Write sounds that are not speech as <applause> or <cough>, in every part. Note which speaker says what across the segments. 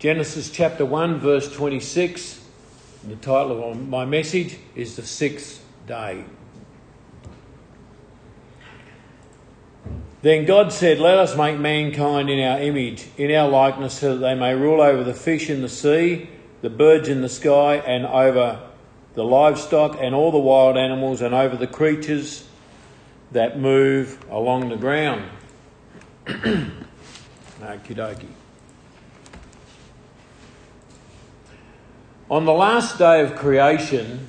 Speaker 1: Genesis chapter 1, verse 26. The title of my message is The Sixth Day. Then God said, Let us make mankind in our image, in our likeness, so that they may rule over the fish in the sea, the birds in the sky, and over the livestock and all the wild animals, and over the creatures that move along the ground. <clears throat> Okie dokie. On the last day of creation,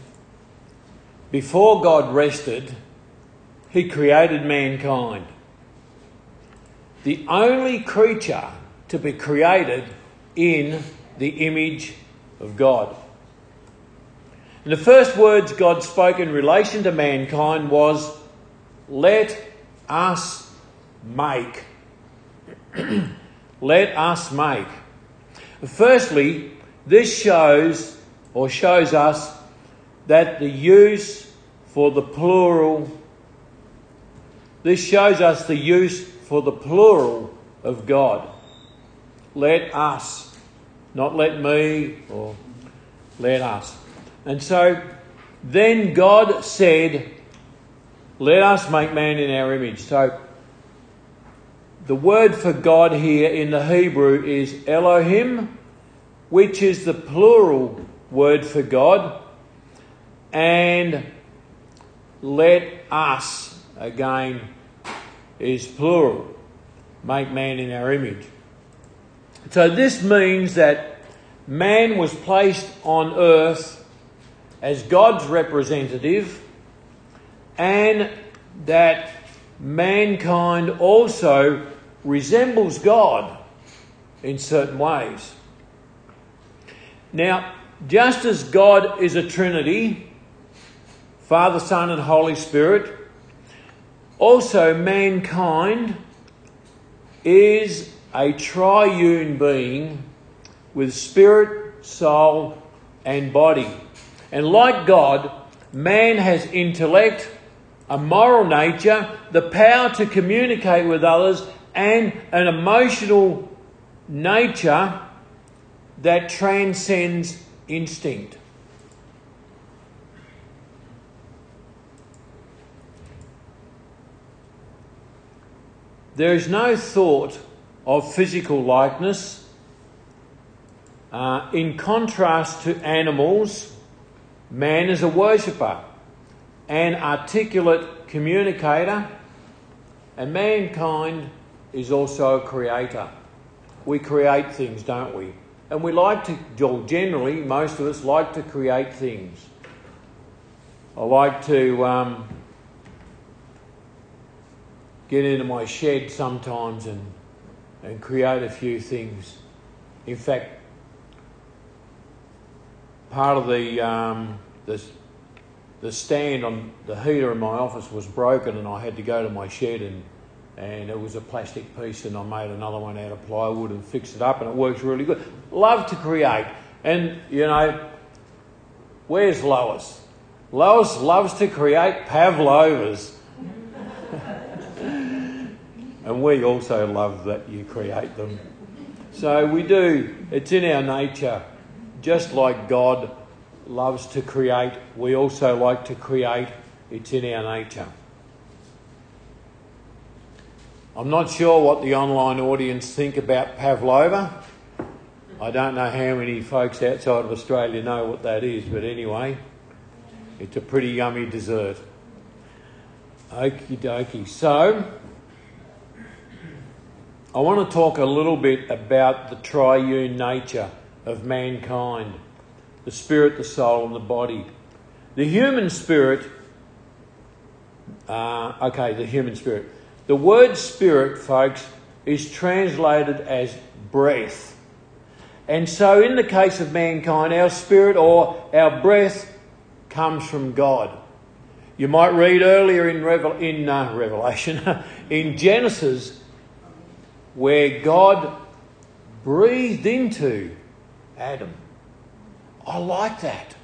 Speaker 1: before God rested, He created mankind the only creature to be created in the image of God. And the first words God spoke in relation to mankind was, Let us make. <clears throat> Let us make. Firstly, this shows or shows us that the use for the plural, this shows us the use for the plural of God. Let us, not let me or let us. And so then God said, Let us make man in our image. So the word for God here in the Hebrew is Elohim, which is the plural word for God. And let us, again, is plural. Make man in our image. So this means that man was placed on earth as God's representative and that mankind also resembles God in certain ways. Now, just as God is a Trinity, Father, Son, and Holy Spirit, also, mankind is a triune being with spirit, soul, and body. And like God, man has intellect, a moral nature, the power to communicate with others, and an emotional nature that transcends instinct. There is no thought of physical likeness. Uh, in contrast to animals, man is a worshipper, an articulate communicator, and mankind is also a creator. We create things, don't we? And we like to, generally, most of us like to create things. I like to um, get into my shed sometimes and, and create a few things. In fact, part of the, um, the, the stand on the heater in my office was broken and I had to go to my shed and, and it was a plastic piece and I made another one out of plywood and fixed it up and it works really good. Love to create. And, you know, where's Lois? Lois loves to create pavlovas <laughs> and we also love that you create them. So we do, it's in our nature. Just like God loves to create, we also like to create, it's in our nature. I'm not sure what the online audience think about pavlova. I don't know how many folks outside of Australia know what that is, but anyway, it's a pretty yummy dessert. Okie dokie. So, I want to talk a little bit about the triune nature of mankind the spirit, the soul, and the body. The human spirit, uh, okay, the human spirit. The word spirit, folks, is translated as breath. And so, in the case of mankind, our spirit or our breath comes from God. You might read earlier in, Revel- in uh, Revelation, <laughs> in Genesis, where God breathed into Adam. I like that.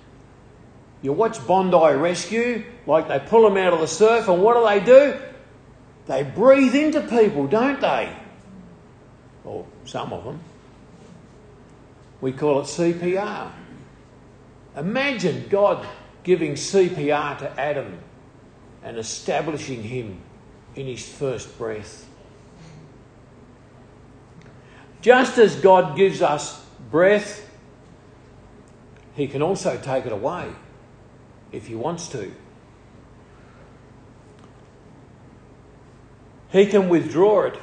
Speaker 1: You watch Bondi Rescue, like they pull him out of the surf, and what do they do? They breathe into people, don't they? Or some of them. We call it CPR. Imagine God giving CPR to Adam and establishing him in his first breath. Just as God gives us breath, He can also take it away if He wants to. He can withdraw it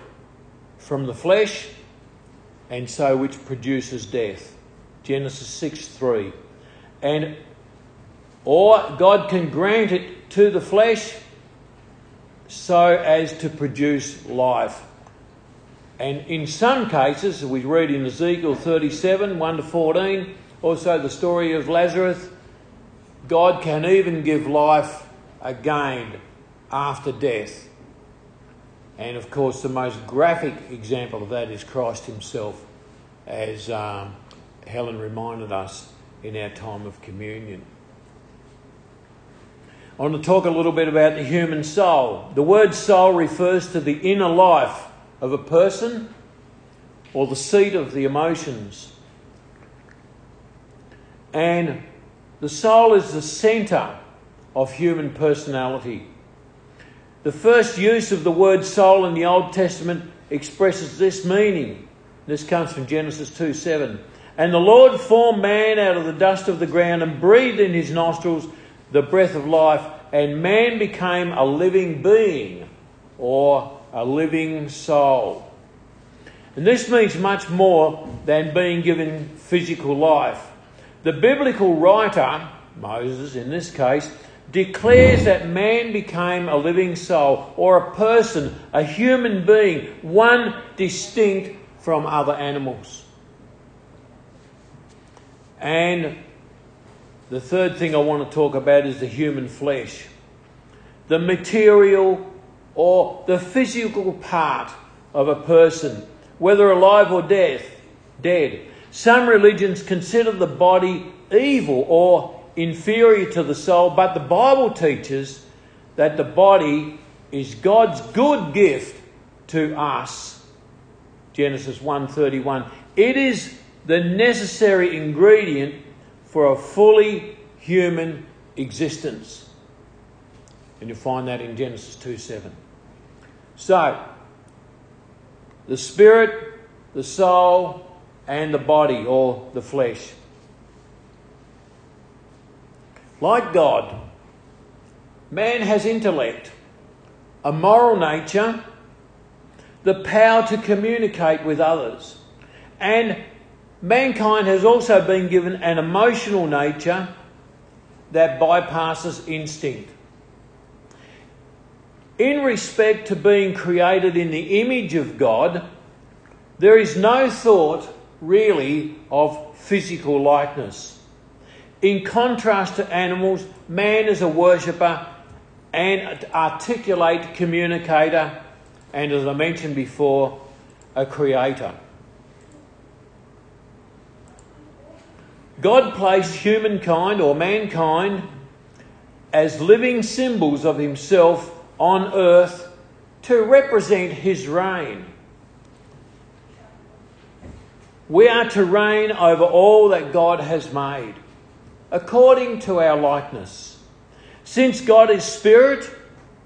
Speaker 1: from the flesh and so which produces death. Genesis 6 3. And or God can grant it to the flesh so as to produce life. And in some cases, we read in Ezekiel 37 1 to 14, also the story of Lazarus, God can even give life again after death. And of course, the most graphic example of that is Christ Himself, as um, Helen reminded us in our time of communion. I want to talk a little bit about the human soul. The word soul refers to the inner life of a person or the seat of the emotions. And the soul is the centre of human personality. The first use of the word soul in the Old Testament expresses this meaning. This comes from Genesis 2 7. And the Lord formed man out of the dust of the ground and breathed in his nostrils the breath of life, and man became a living being or a living soul. And this means much more than being given physical life. The biblical writer, Moses in this case, declares that man became a living soul or a person, a human being, one distinct from other animals. And the third thing I want to talk about is the human flesh. The material or the physical part of a person, whether alive or dead. dead. Some religions consider the body evil or inferior to the soul, but the Bible teaches that the body is God's good gift to us. Genesis 1:31. It is the necessary ingredient for a fully human existence. And you'll find that in Genesis 2 7. So, the spirit, the soul, and the body, or the flesh. Like God, man has intellect, a moral nature, the power to communicate with others, and Mankind has also been given an emotional nature that bypasses instinct. In respect to being created in the image of God, there is no thought really of physical likeness. In contrast to animals, man is a worshipper and articulate communicator, and as I mentioned before, a creator. God placed humankind or mankind as living symbols of Himself on earth to represent His reign. We are to reign over all that God has made, according to our likeness. Since God is Spirit,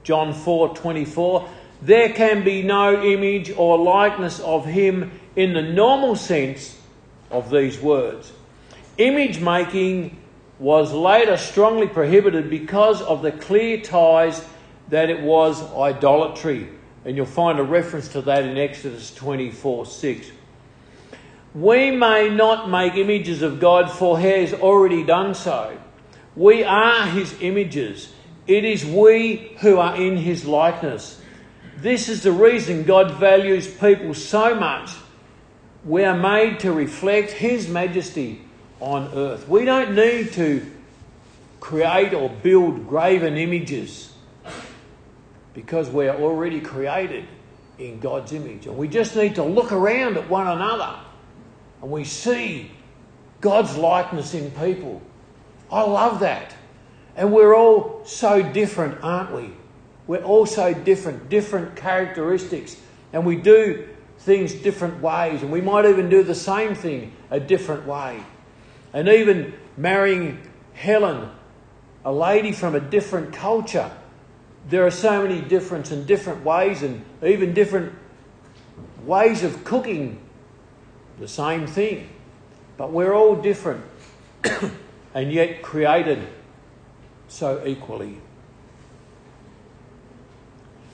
Speaker 1: John 4 24, there can be no image or likeness of Him in the normal sense of these words. Image making was later strongly prohibited because of the clear ties that it was idolatry. And you'll find a reference to that in Exodus 24 6. We may not make images of God, for He has already done so. We are His images. It is we who are in His likeness. This is the reason God values people so much. We are made to reflect His majesty on earth. We don't need to create or build graven images because we're already created in God's image. And we just need to look around at one another and we see God's likeness in people. I love that. And we're all so different, aren't we? We're all so different, different characteristics. And we do things different ways, and we might even do the same thing a different way. And even marrying Helen, a lady from a different culture, there are so many different and different ways, and even different ways of cooking the same thing. But we're all different <coughs> and yet created so equally.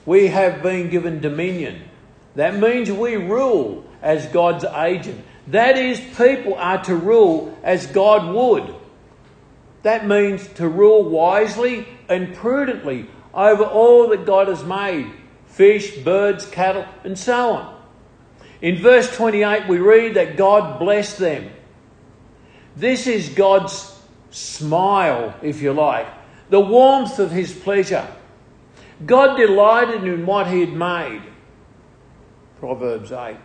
Speaker 1: We have been given dominion. That means we rule as God's agent. That is, people are to rule as God would. That means to rule wisely and prudently over all that God has made fish, birds, cattle, and so on. In verse 28, we read that God blessed them. This is God's smile, if you like, the warmth of His pleasure. God delighted in what He had made. Proverbs 8.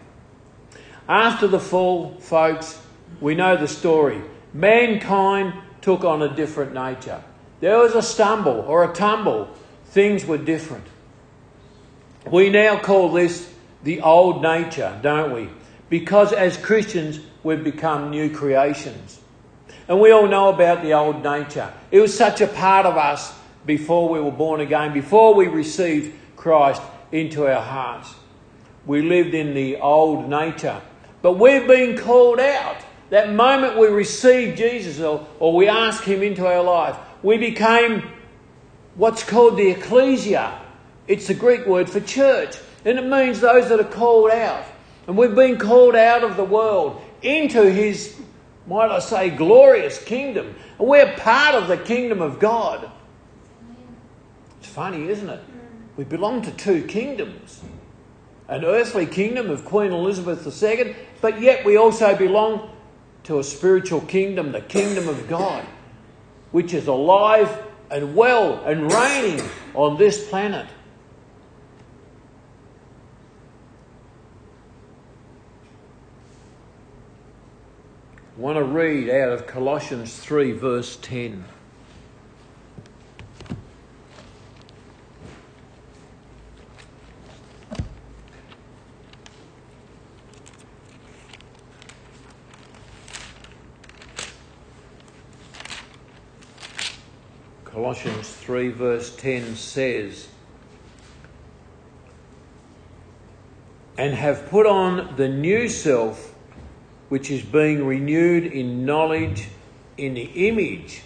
Speaker 1: After the fall, folks, we know the story. Mankind took on a different nature. There was a stumble or a tumble. Things were different. We now call this the old nature, don't we? Because as Christians, we've become new creations. And we all know about the old nature. It was such a part of us before we were born again, before we received Christ into our hearts. We lived in the old nature. But we've been called out. That moment we received Jesus or, or we asked Him into our life, we became what's called the ecclesia. It's the Greek word for church. And it means those that are called out. And we've been called out of the world into His, might I say, glorious kingdom. And we're part of the kingdom of God. It's funny, isn't it? We belong to two kingdoms an earthly kingdom of Queen Elizabeth II, but yet we also belong to a spiritual kingdom, the kingdom of God, which is alive and well and reigning on this planet. Want to read out of Colossians 3, verse 10. Colossians 3, verse 10 says, And have put on the new self, which is being renewed in knowledge in the image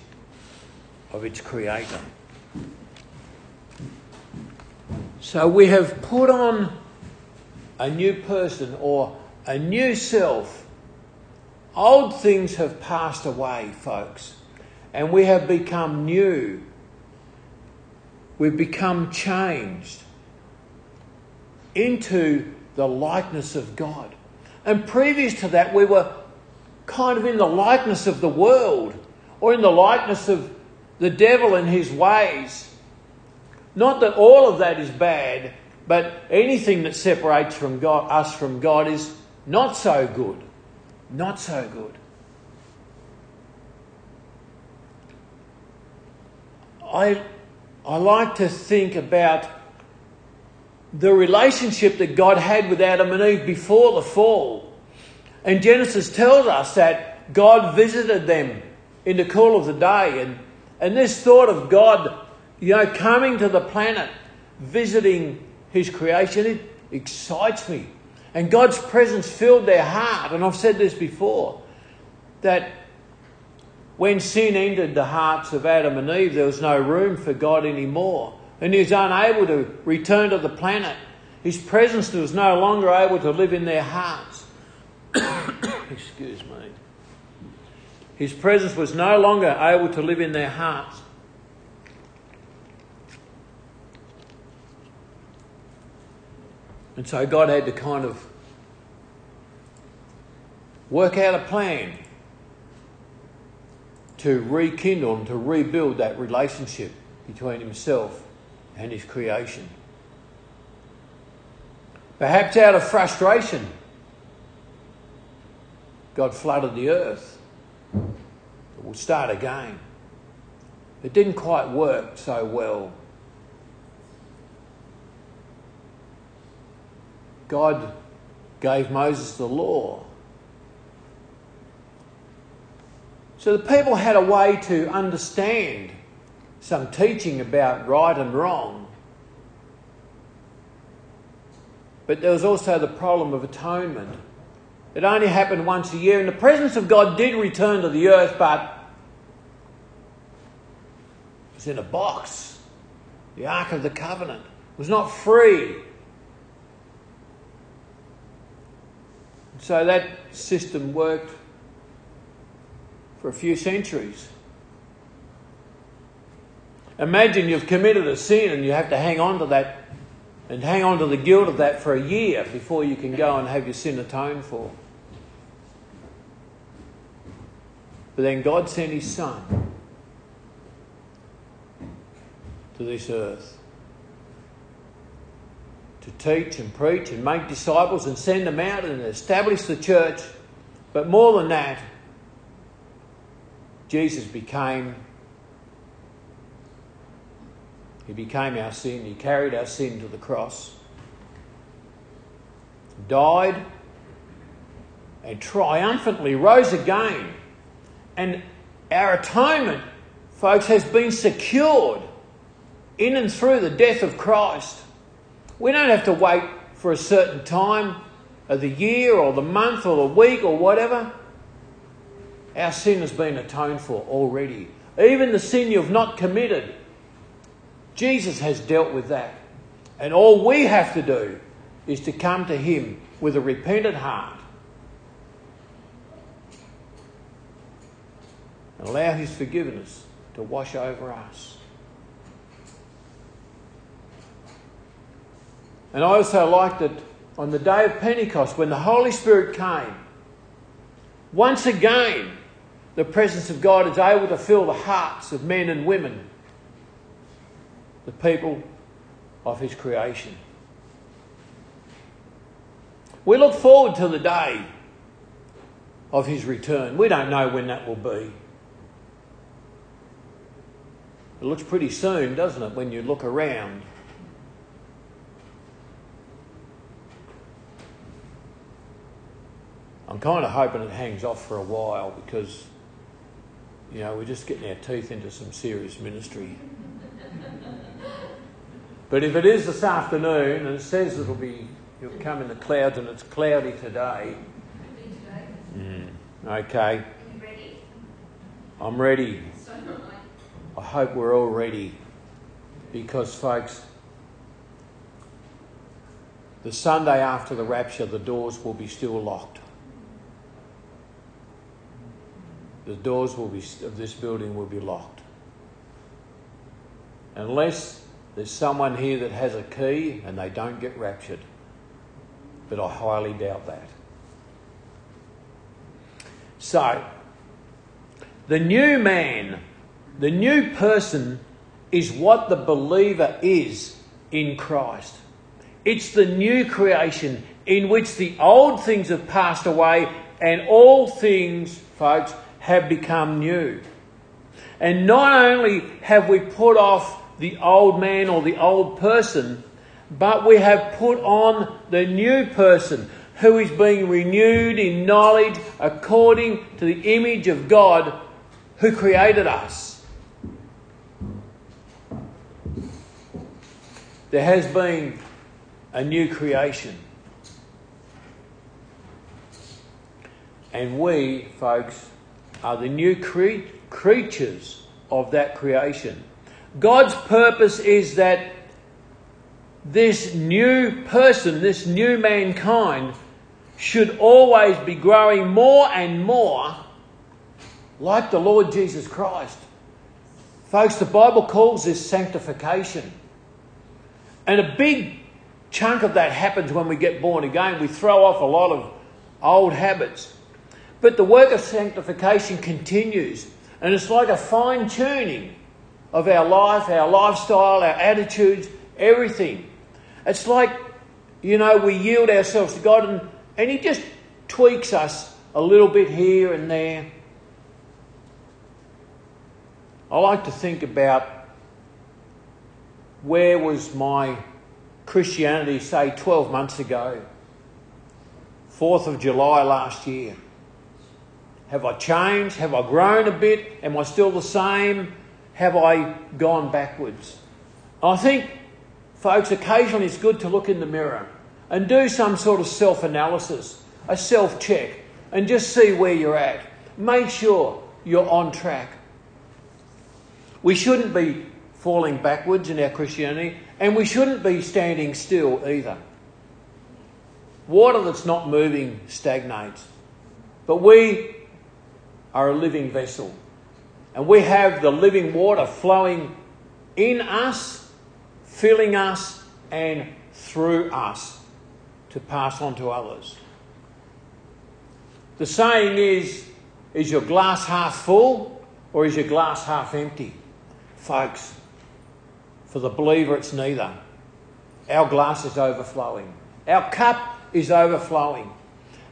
Speaker 1: of its Creator. So we have put on a new person or a new self. Old things have passed away, folks and we have become new. We've become changed into the likeness of God. And previous to that, we were kind of in the likeness of the world or in the likeness of the devil and his ways. Not that all of that is bad, but anything that separates from God, us from God is not so good. Not so good. I, I like to think about the relationship that God had with Adam and Eve before the fall. And Genesis tells us that God visited them in the cool of the day. And, and this thought of God, you know, coming to the planet, visiting his creation, it excites me. And God's presence filled their heart. And I've said this before that when sin entered the hearts of Adam and Eve, there was no room for God anymore. And he was unable to return to the planet. His presence was no longer able to live in their hearts. <coughs> Excuse me. His presence was no longer able to live in their hearts. And so God had to kind of work out a plan to rekindle and to rebuild that relationship between himself and his creation. Perhaps out of frustration, God flooded the earth. We'll start again. It didn't quite work so well. God gave Moses the law. So the people had a way to understand some teaching about right and wrong. But there was also the problem of atonement. It only happened once a year, and the presence of God did return to the earth, but it was in a box. The Ark of the Covenant was not free. So that system worked for a few centuries. Imagine you've committed a sin and you have to hang on to that and hang on to the guilt of that for a year before you can go and have your sin atoned for. But then God sent His Son to this earth to teach and preach and make disciples and send them out and establish the church. But more than that, Jesus became he became our sin. He carried our sin to the cross. Died and triumphantly rose again. And our atonement, folks, has been secured in and through the death of Christ. We don't have to wait for a certain time of the year or the month or the week or whatever. Our sin has been atoned for already. Even the sin you've not committed, Jesus has dealt with that. And all we have to do is to come to Him with a repentant heart and allow His forgiveness to wash over us. And I also like that on the day of Pentecost, when the Holy Spirit came, once again, the presence of God is able to fill the hearts of men and women the people of his creation. We look forward to the day of his return. We don't know when that will be. It looks pretty soon, doesn't it, when you look around? I'm kind of hoping it hangs off for a while because, you know, we're just getting our teeth into some serious ministry. <laughs> But if it is this afternoon and it says it'll be, you'll come in the clouds and it's cloudy today. Mm, okay.
Speaker 2: Ready?
Speaker 1: I'm ready.
Speaker 2: So I.
Speaker 1: I hope we're all ready. Because, folks, the Sunday after the rapture, the doors will be still locked. The doors will be, of this building will be locked. Unless there's someone here that has a key and they don't get raptured. But I highly doubt that. So, the new man, the new person, is what the believer is in Christ. It's the new creation in which the old things have passed away and all things, folks, have become new. And not only have we put off the old man or the old person, but we have put on the new person who is being renewed in knowledge according to the image of God who created us. There has been a new creation. And we, folks, are the new cre- creatures of that creation. God's purpose is that this new person, this new mankind, should always be growing more and more like the Lord Jesus Christ. Folks, the Bible calls this sanctification. And a big chunk of that happens when we get born again. We throw off a lot of old habits. But the work of sanctification continues. And it's like a fine tuning of our life, our lifestyle, our attitudes, everything. It's like, you know, we yield ourselves to God and, and He just tweaks us a little bit here and there. I like to think about where was my Christianity, say, 12 months ago. 4th of July last year? Have I changed? Have I grown a bit? Am I still the same? Have I gone backwards? I think, folks, occasionally it's good to look in the mirror and do some sort of self analysis, a self check, and just see where you're at. Make sure you're on track. We shouldn't be falling backwards in our Christianity, and we shouldn't be standing still either. Water that's not moving stagnates. But we are a living vessel. And we have the living water flowing in us, filling us, and through us to pass on to others. The saying is is your glass half full or is your glass half empty? Folks, for the believer, it's neither. Our glass is overflowing, our cup is overflowing.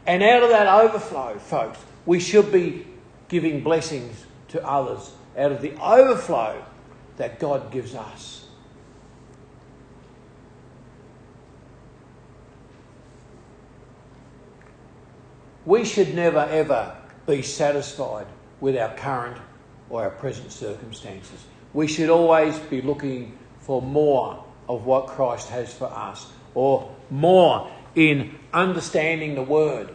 Speaker 1: And out of that overflow, folks, we should be giving blessings to others out of the overflow that God gives us. We should never ever be satisfied with our current or our present circumstances. We should always be looking for more of what Christ has for us or more in understanding the Word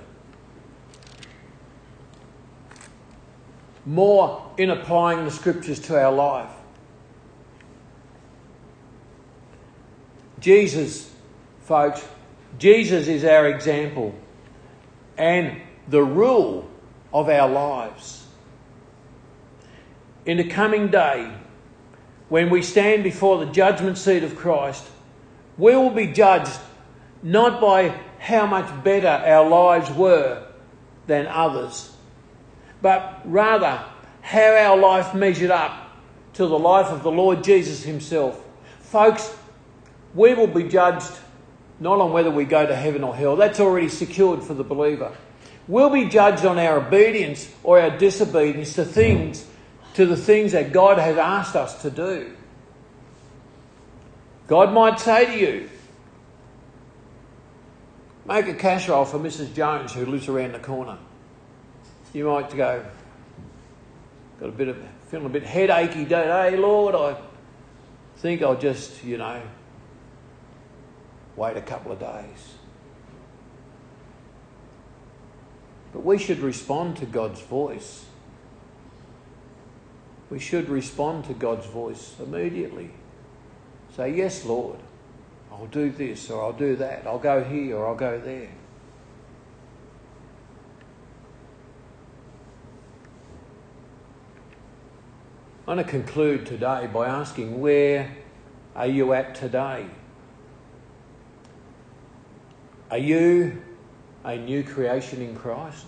Speaker 1: more in applying the scriptures to our life. Jesus, folks, Jesus is our example and the rule of our lives. In the coming day, when we stand before the judgment seat of Christ, we will be judged not by how much better our lives were than others but rather how our life measured up to the life of the Lord Jesus Himself. Folks, we will be judged not on whether we go to heaven or hell, that's already secured for the believer. We'll be judged on our obedience or our disobedience to things, to the things that God has asked us to do. God might say to you, make a casserole for Mrs. Jones who lives around the corner you might go, got a bit of, feeling a bit headachy today, Lord, I think I'll just, you know, wait a couple of days. But we should respond to God's voice. We should respond to God's voice immediately. Say, Yes, Lord, I'll do this or I'll do that. I'll go here or I'll go there. I want to conclude today by asking where are you at today? Are you a new creation in Christ?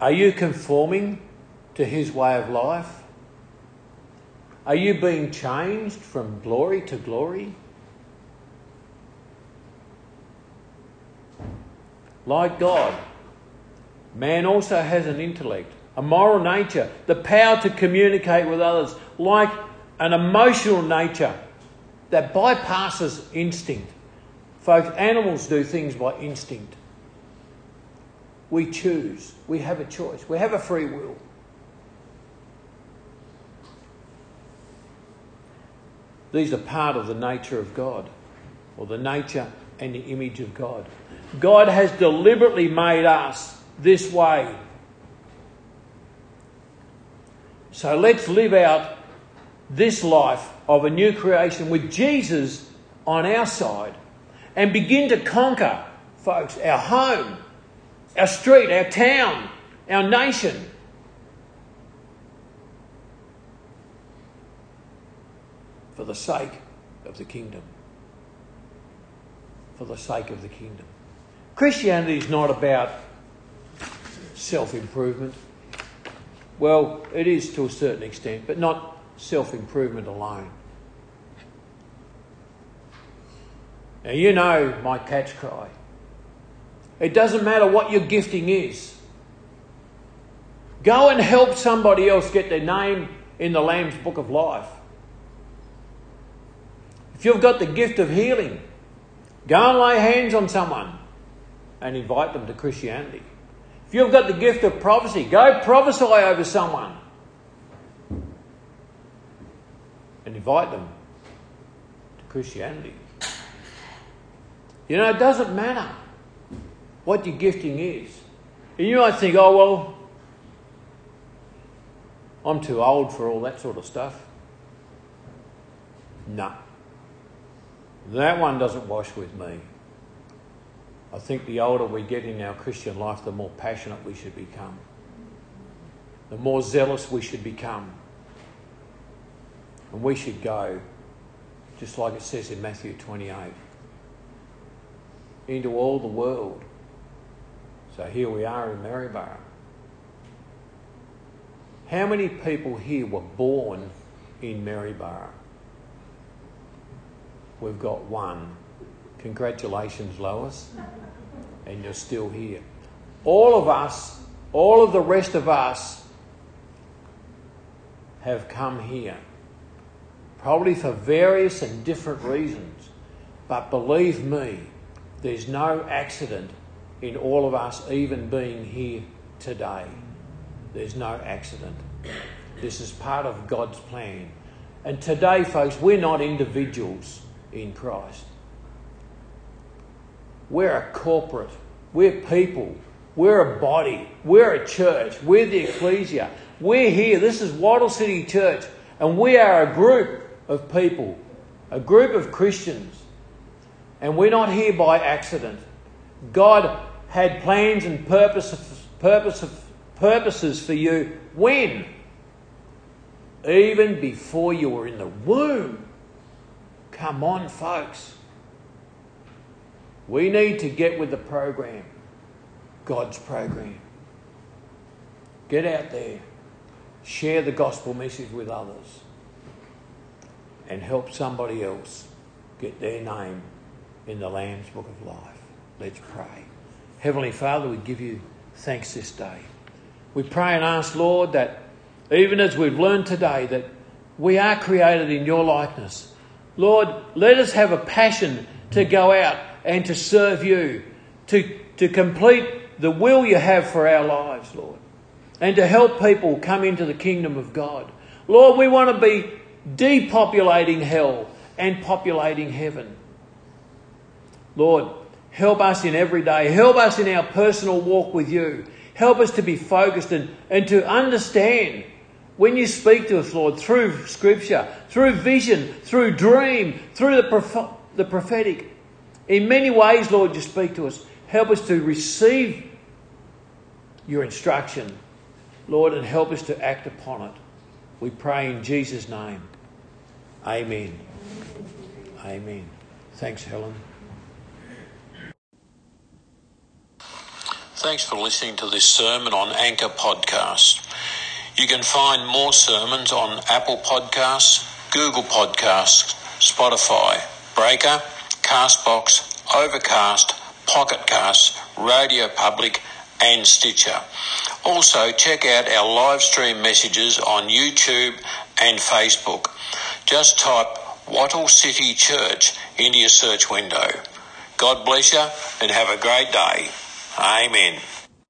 Speaker 1: Are you conforming to his way of life? Are you being changed from glory to glory? Like God, man also has an intellect a moral nature, the power to communicate with others, like an emotional nature that bypasses instinct. Folks, animals do things by instinct. We choose, we have a choice, we have a free will. These are part of the nature of God, or the nature and the image of God. God has deliberately made us this way so let's live out this life of a new creation with Jesus on our side and begin to conquer, folks, our home, our street, our town, our nation. For the sake of the kingdom. For the sake of the kingdom. Christianity is not about self improvement. Well, it is to a certain extent, but not self improvement alone. Now, you know my catch cry. It doesn't matter what your gifting is. Go and help somebody else get their name in the Lamb's Book of Life. If you've got the gift of healing, go and lay hands on someone and invite them to Christianity. If you've got the gift of prophecy, go prophesy over someone and invite them to Christianity. You know, it doesn't matter what your gifting is. And you might think, oh, well, I'm too old for all that sort of stuff. No. That one doesn't wash with me. I think the older we get in our Christian life, the more passionate we should become, the more zealous we should become. And we should go, just like it says in Matthew 28, into all the world. So here we are in Maryborough. How many people here were born in Maryborough? We've got one. Congratulations, Lois. And you're still here. All of us, all of the rest of us, have come here. Probably for various and different reasons. But believe me, there's no accident in all of us even being here today. There's no accident. This is part of God's plan. And today, folks, we're not individuals in Christ. We're a corporate, we're people, we're a body, we're a church, we're the ecclesia. We're here. This is Wattle City Church, and we are a group of people, a group of Christians. And we're not here by accident. God had plans and purposes, purposes, purposes for you when? Even before you were in the womb. Come on, folks. We need to get with the program, God's program. Get out there, share the gospel message with others, and help somebody else get their name in the Lamb's Book of Life. Let's pray. Heavenly Father, we give you thanks this day. We pray and ask, Lord, that even as we've learned today, that we are created in your likeness Lord, let us have a passion to go out and to serve you, to, to complete the will you have for our lives, Lord, and to help people come into the kingdom of God. Lord, we want to be depopulating hell and populating heaven. Lord, help us in every day. Help us in our personal walk with you. Help us to be focused and, and to understand when you speak to us, Lord, through Scripture, through vision, through dream, through the, proph- the prophetic, in many ways, Lord, you speak to us. Help us to receive your instruction, Lord, and help us to act upon it. We pray in Jesus' name. Amen. Amen. Thanks, Helen.
Speaker 2: Thanks for listening to this sermon on Anchor Podcast. You can find more sermons on Apple Podcasts, Google Podcasts, Spotify, Breaker, Castbox, Overcast, Pocket Casts, Radio Public, and Stitcher. Also, check out our live stream messages on YouTube and Facebook. Just type Wattle City Church into your search window. God bless you and have a great day. Amen.